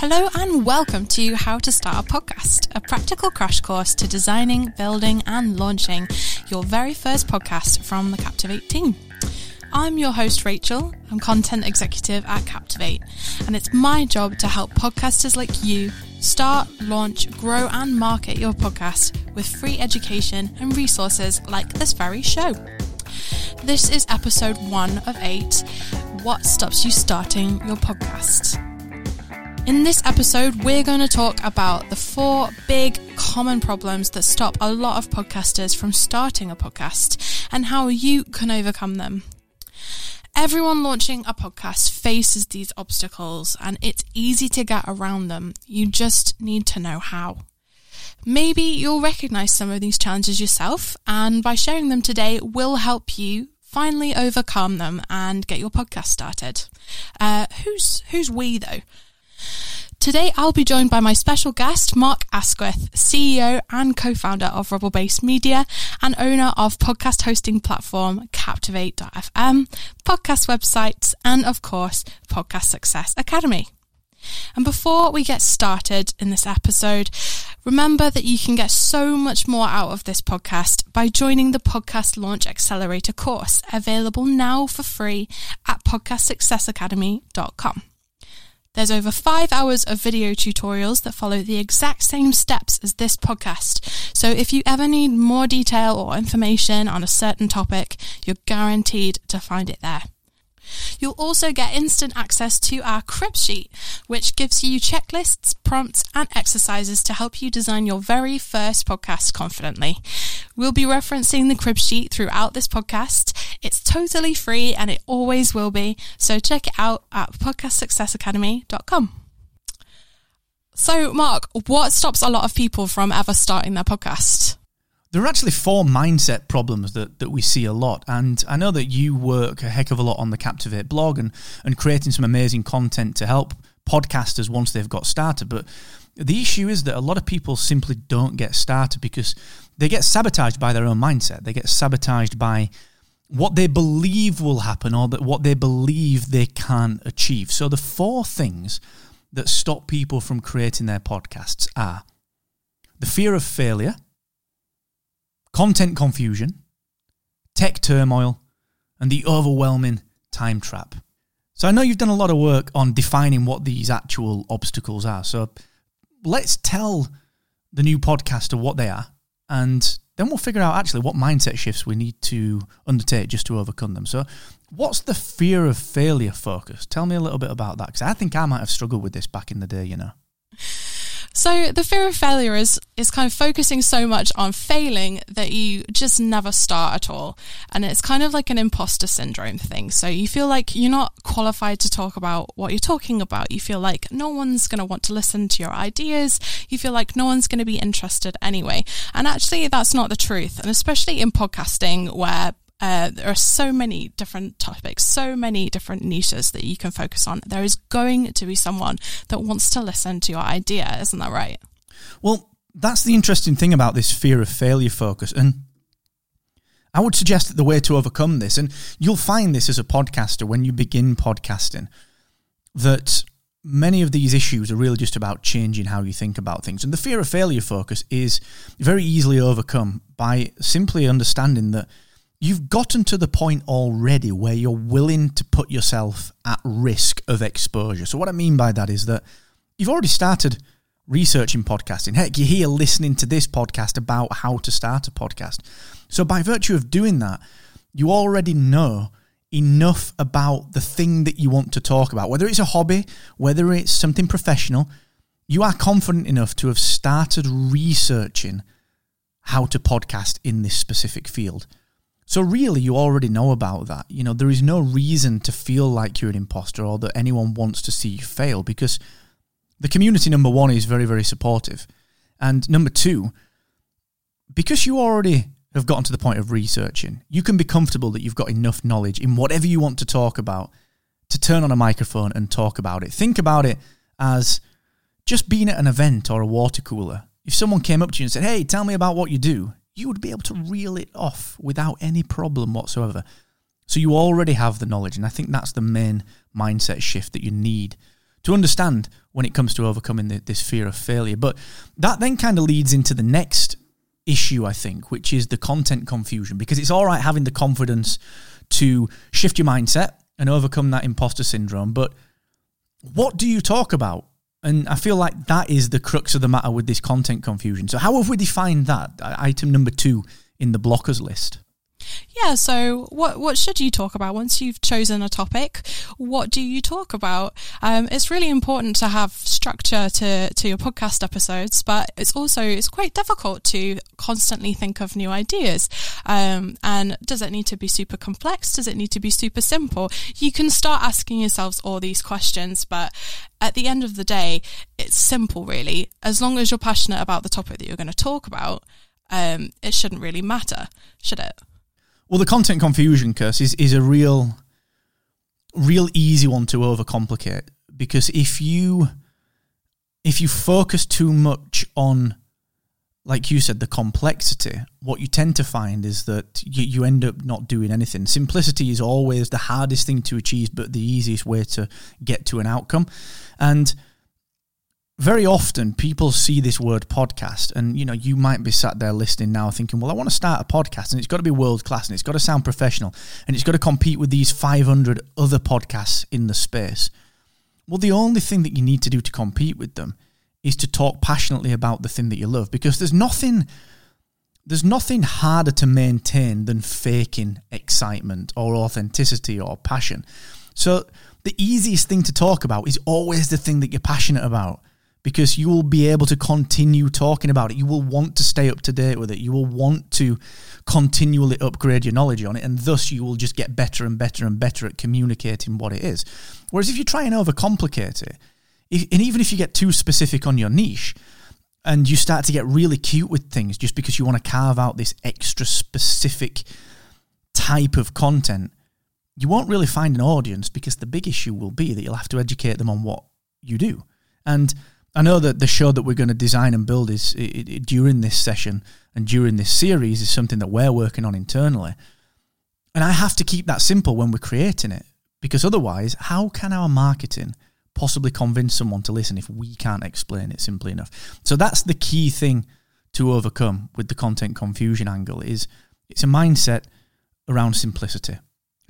Hello and welcome to How to Start a Podcast, a practical crash course to designing, building, and launching your very first podcast from the Captivate team. I'm your host, Rachel. I'm content executive at Captivate, and it's my job to help podcasters like you start, launch, grow, and market your podcast with free education and resources like this very show. This is episode one of eight What Stops You Starting Your Podcast? In this episode, we're going to talk about the four big common problems that stop a lot of podcasters from starting a podcast and how you can overcome them. Everyone launching a podcast faces these obstacles and it's easy to get around them. You just need to know how. Maybe you'll recognize some of these challenges yourself, and by sharing them today, will help you finally overcome them and get your podcast started. Uh, who's who's we though? Today, I'll be joined by my special guest, Mark Asquith, CEO and co-founder of Rebel Base Media and owner of podcast hosting platform Captivate.fm, podcast websites, and of course, Podcast Success Academy. And before we get started in this episode, remember that you can get so much more out of this podcast by joining the Podcast Launch Accelerator course, available now for free at podcastsuccessacademy.com. There's over five hours of video tutorials that follow the exact same steps as this podcast. So if you ever need more detail or information on a certain topic, you're guaranteed to find it there. You'll also get instant access to our Crib Sheet, which gives you checklists, prompts, and exercises to help you design your very first podcast confidently. We'll be referencing the Crib Sheet throughout this podcast. It's totally free and it always will be, so check it out at podcastsuccessacademy.com. So, Mark, what stops a lot of people from ever starting their podcast? There are actually four mindset problems that, that we see a lot. And I know that you work a heck of a lot on the Captivate blog and, and creating some amazing content to help podcasters once they've got started. But the issue is that a lot of people simply don't get started because they get sabotaged by their own mindset. They get sabotaged by what they believe will happen or that what they believe they can achieve. So the four things that stop people from creating their podcasts are the fear of failure – content confusion, tech turmoil, and the overwhelming time trap. So I know you've done a lot of work on defining what these actual obstacles are. So let's tell the new podcaster what they are, and then we'll figure out actually what mindset shifts we need to undertake just to overcome them. So, what's the fear of failure focus? Tell me a little bit about that because I think I might have struggled with this back in the day, you know. So the fear of failure is is kind of focusing so much on failing that you just never start at all. And it's kind of like an imposter syndrome thing. So you feel like you're not qualified to talk about what you're talking about. You feel like no one's going to want to listen to your ideas. You feel like no one's going to be interested anyway. And actually that's not the truth. And especially in podcasting where uh, there are so many different topics, so many different niches that you can focus on. There is going to be someone that wants to listen to your idea, isn't that right? Well, that's the interesting thing about this fear of failure focus. And I would suggest that the way to overcome this, and you'll find this as a podcaster when you begin podcasting, that many of these issues are really just about changing how you think about things. And the fear of failure focus is very easily overcome by simply understanding that you've gotten to the point already where you're willing to put yourself at risk of exposure. So, what I mean by that is that you've already started researching podcasting. Heck, you're here listening to this podcast about how to start a podcast. So, by virtue of doing that, you already know enough about the thing that you want to talk about, whether it's a hobby, whether it's something professional. You are confident enough to have started researching how to podcast in this specific field. So really, you already know about that. You know, there is no reason to feel like you're an imposter or that anyone wants to see you fail because the community, number one, is very, very supportive. And number two, because you already have gotten to the point of researching, you can be comfortable that you've got enough knowledge in whatever you want to talk about to turn on a microphone and talk about it. Think about it as just being at an event or a water cooler. If someone came up to you and said, Hey, tell me about what you do, you would be able to reel it off without any problem whatsoever. So you already have the knowledge, and I think that's the main mindset shift that you need to understand when it comes to overcoming the, this fear of failure. But that then kind of leads into the next issue, I think, which is the content confusion, because it's all right having the confidence to shift your mindset and overcome that imposter syndrome. But what do you talk about? And I feel like that is the crux of the matter with this content confusion. So, how have we defined that? Item number two in the blockers list. Yeah, so what what should you talk about once you've chosen a topic? What do you talk about? Um, it's really important to have structure to to your podcast episodes, but it's also it's quite difficult to constantly think of new ideas. Um, and does it need to be super complex? Does it need to be super simple? You can start asking yourselves all these questions, but at the end of the day, it's simple really. As long as you're passionate about the topic that you're going to talk about, um, it shouldn't really matter, should it? Well, the content confusion curse is, is a real, real easy one to overcomplicate because if you if you focus too much on like you said, the complexity, what you tend to find is that you, you end up not doing anything. Simplicity is always the hardest thing to achieve, but the easiest way to get to an outcome. And very often people see this word podcast and you know you might be sat there listening now thinking well i want to start a podcast and it's got to be world class and it's got to sound professional and it's got to compete with these 500 other podcasts in the space. Well the only thing that you need to do to compete with them is to talk passionately about the thing that you love because there's nothing there's nothing harder to maintain than faking excitement or authenticity or passion. So the easiest thing to talk about is always the thing that you're passionate about because you will be able to continue talking about it. You will want to stay up to date with it. You will want to continually upgrade your knowledge on it, and thus you will just get better and better and better at communicating what it is. Whereas if you try and overcomplicate it, if, and even if you get too specific on your niche, and you start to get really cute with things just because you want to carve out this extra specific type of content, you won't really find an audience because the big issue will be that you'll have to educate them on what you do. And I know that the show that we're going to design and build is it, it, during this session and during this series is something that we're working on internally. And I have to keep that simple when we're creating it because otherwise, how can our marketing possibly convince someone to listen if we can't explain it simply enough? So that's the key thing to overcome with the content confusion angle is it's a mindset around simplicity.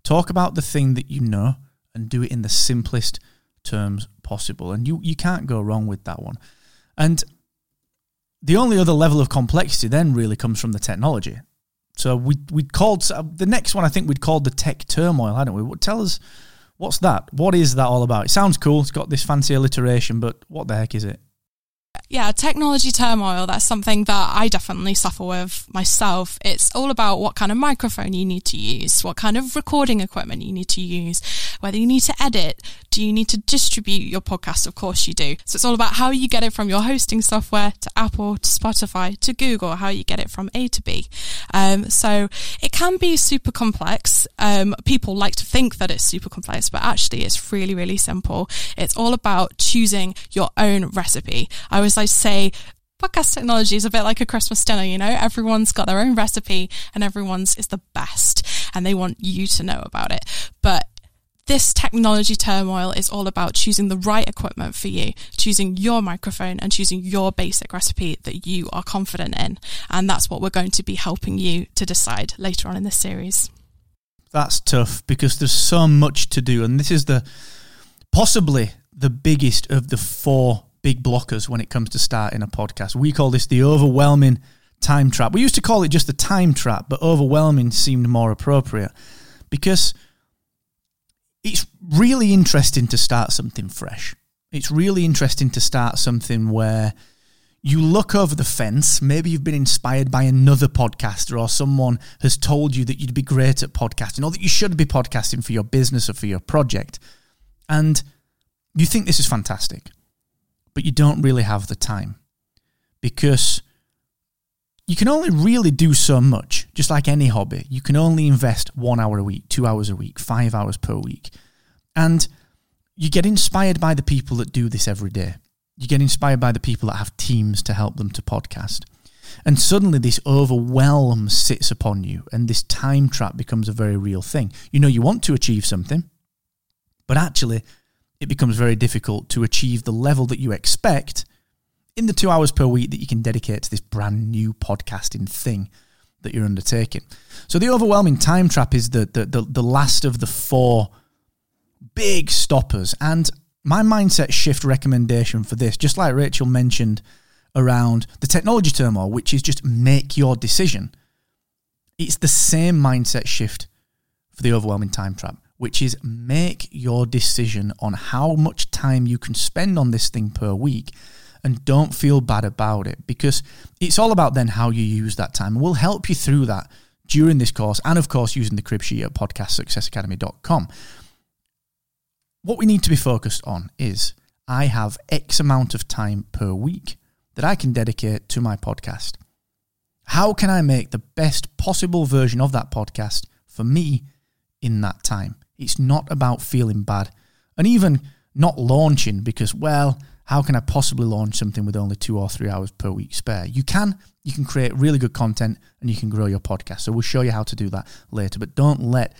Talk about the thing that you know and do it in the simplest terms possible. And you, you can't go wrong with that one. And the only other level of complexity then really comes from the technology. So we we called the next one. I think we'd called the tech turmoil, hadn't we? Tell us what's that? What is that all about? It sounds cool. It's got this fancy alliteration, but what the heck is it? Yeah, technology turmoil, that's something that I definitely suffer with myself. It's all about what kind of microphone you need to use, what kind of recording equipment you need to use, whether you need to edit, do you need to distribute your podcast? Of course you do. So it's all about how you get it from your hosting software to Apple to Spotify to Google, how you get it from A to B. Um, so it can be super complex. Um, people like to think that it's super complex, but actually it's really, really simple. It's all about choosing your own recipe. I always to say podcast technology is a bit like a Christmas dinner, you know? Everyone's got their own recipe and everyone's is the best and they want you to know about it. But this technology turmoil is all about choosing the right equipment for you, choosing your microphone and choosing your basic recipe that you are confident in. And that's what we're going to be helping you to decide later on in this series. That's tough because there's so much to do. And this is the possibly the biggest of the four big blockers when it comes to starting a podcast. We call this the overwhelming time trap. We used to call it just the time trap, but overwhelming seemed more appropriate because it's really interesting to start something fresh. It's really interesting to start something where you look over the fence. Maybe you've been inspired by another podcaster or someone has told you that you'd be great at podcasting or that you should be podcasting for your business or for your project. And you think this is fantastic, but you don't really have the time because you can only really do so much, just like any hobby. You can only invest one hour a week, two hours a week, five hours per week. And you get inspired by the people that do this every day. You get inspired by the people that have teams to help them to podcast. And suddenly this overwhelm sits upon you, and this time trap becomes a very real thing. You know, you want to achieve something, but actually, it becomes very difficult to achieve the level that you expect in the two hours per week that you can dedicate to this brand new podcasting thing that you're undertaking. So the overwhelming time trap is the the, the, the last of the four big stoppers. And my mindset shift recommendation for this, just like Rachel mentioned around the technology turmoil, which is just make your decision. It's the same mindset shift for the overwhelming time trap, which is make your decision on how much time you can spend on this thing per week and don't feel bad about it because it's all about then how you use that time. We'll help you through that during this course and, of course, using the crib sheet at podcastsuccessacademy.com. What we need to be focused on is I have X amount of time per week that I can dedicate to my podcast. How can I make the best possible version of that podcast for me in that time? It's not about feeling bad and even not launching because, well, how can I possibly launch something with only two or three hours per week spare? You can. You can create really good content and you can grow your podcast. So we'll show you how to do that later. But don't let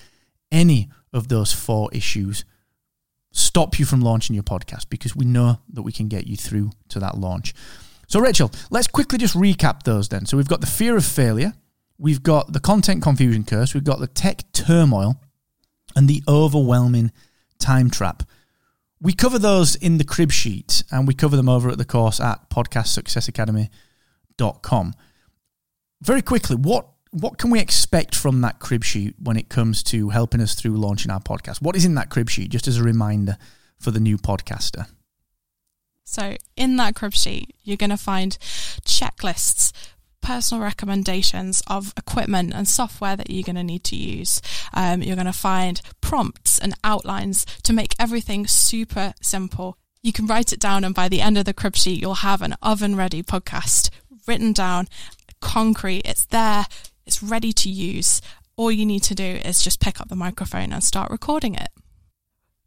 any of those four issues stop you from launching your podcast because we know that we can get you through to that launch. So, Rachel, let's quickly just recap those then. So, we've got the fear of failure, we've got the content confusion curse, we've got the tech turmoil, and the overwhelming time trap. We cover those in the crib sheet and we cover them over at the course at podcastsuccessacademy.com. Very quickly, what what can we expect from that crib sheet when it comes to helping us through launching our podcast? What is in that crib sheet, just as a reminder for the new podcaster? So, in that crib sheet, you're going to find checklists personal recommendations of equipment and software that you're going to need to use. Um, you're going to find prompts and outlines to make everything super simple. You can write it down, and by the end of the crib sheet, you'll have an oven ready podcast written down, concrete. It's there, it's ready to use. All you need to do is just pick up the microphone and start recording it.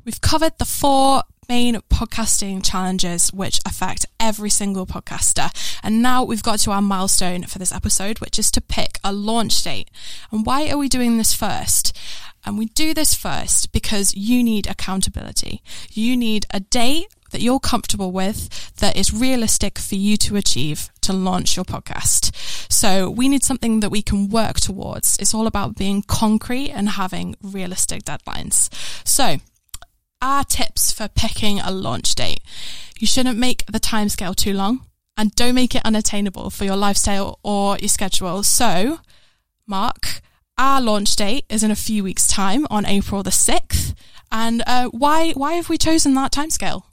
We've covered the four main podcasting challenges which affect every single podcaster. And now we've got to our milestone for this episode, which is to pick a launch date. And why are we doing this first? And we do this first because you need accountability. You need a date that you're comfortable with that is realistic for you to achieve to launch your podcast. So we need something that we can work towards. It's all about being concrete and having realistic deadlines. So our tips for picking a launch date. You shouldn't make the timescale too long and don't make it unattainable for your lifestyle or your schedule. So, Mark, our launch date is in a few weeks' time on April the 6th. And uh, why, why have we chosen that timescale?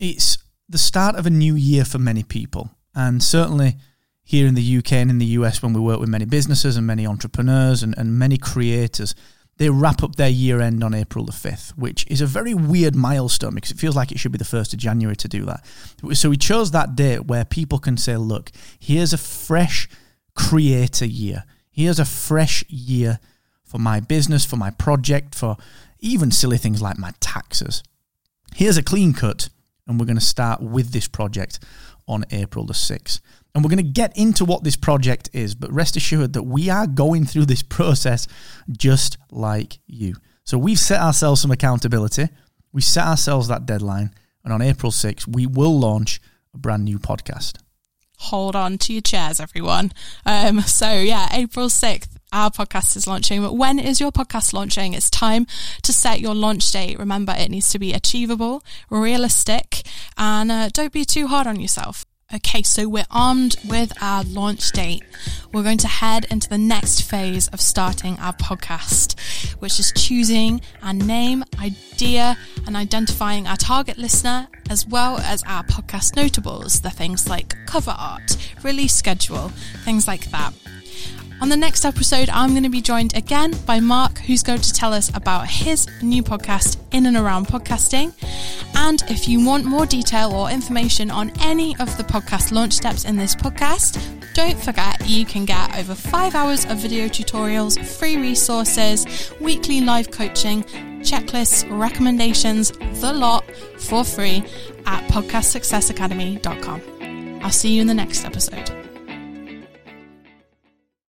It's the start of a new year for many people. And certainly here in the UK and in the US, when we work with many businesses and many entrepreneurs and, and many creators, they wrap up their year end on April the 5th, which is a very weird milestone because it feels like it should be the 1st of January to do that. So we chose that date where people can say, look, here's a fresh creator year. Here's a fresh year for my business, for my project, for even silly things like my taxes. Here's a clean cut, and we're going to start with this project on April the 6th. And we're going to get into what this project is, but rest assured that we are going through this process just like you. So we've set ourselves some accountability. We set ourselves that deadline. And on April 6th, we will launch a brand new podcast. Hold on to your chairs, everyone. Um, so, yeah, April 6th, our podcast is launching. But when is your podcast launching? It's time to set your launch date. Remember, it needs to be achievable, realistic, and uh, don't be too hard on yourself. Okay, so we're armed with our launch date. We're going to head into the next phase of starting our podcast, which is choosing our name, idea, and identifying our target listener, as well as our podcast notables, the things like cover art, release schedule, things like that. On the next episode, I'm going to be joined again by Mark, who's going to tell us about his new podcast, In and Around Podcasting. And if you want more detail or information on any of the podcast launch steps in this podcast, don't forget you can get over five hours of video tutorials, free resources, weekly live coaching, checklists, recommendations, the lot for free at podcastsuccessacademy.com. I'll see you in the next episode.